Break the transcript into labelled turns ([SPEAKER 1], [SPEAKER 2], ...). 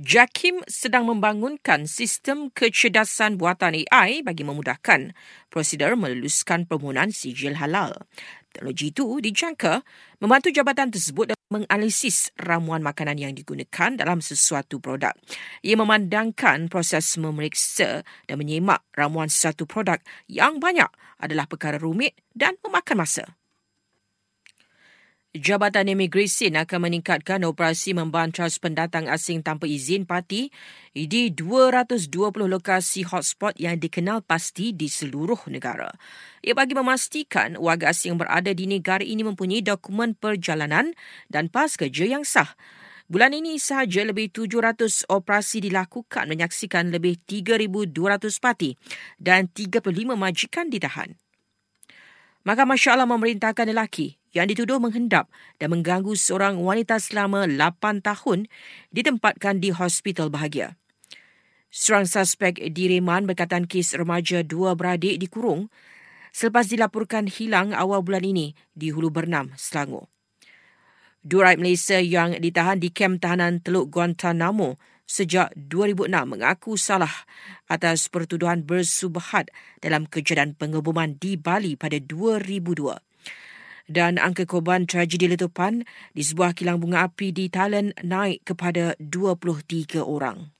[SPEAKER 1] Jakim sedang membangunkan sistem kecerdasan buatan AI bagi memudahkan prosedur meluluskan permohonan sijil halal. Teknologi itu dijangka membantu jabatan tersebut dalam menganalisis ramuan makanan yang digunakan dalam sesuatu produk. Ia memandangkan proses memeriksa dan menyemak ramuan satu produk yang banyak adalah perkara rumit dan memakan masa. Jabatan Imigresen akan meningkatkan operasi membantas pendatang asing tanpa izin parti di 220 lokasi hotspot yang dikenal pasti di seluruh negara. Ia bagi memastikan warga asing berada di negara ini mempunyai dokumen perjalanan dan pas kerja yang sah. Bulan ini sahaja lebih 700 operasi dilakukan menyaksikan lebih 3,200 parti dan 35 majikan ditahan. Maka Masya Allah memerintahkan lelaki yang dituduh menghendap dan mengganggu seorang wanita selama 8 tahun ditempatkan di hospital bahagia. Seorang suspek di Reman berkaitan kes remaja dua beradik dikurung selepas dilaporkan hilang awal bulan ini di Hulu Bernam, Selangor. Dua rakyat Malaysia yang ditahan di kem tahanan Teluk Guantanamo sejak 2006 mengaku salah atas pertuduhan bersubhat dalam kejadian pengebuman di Bali pada 2002 dan angka korban tragedi letupan di sebuah kilang bunga api di Thailand naik kepada 23 orang.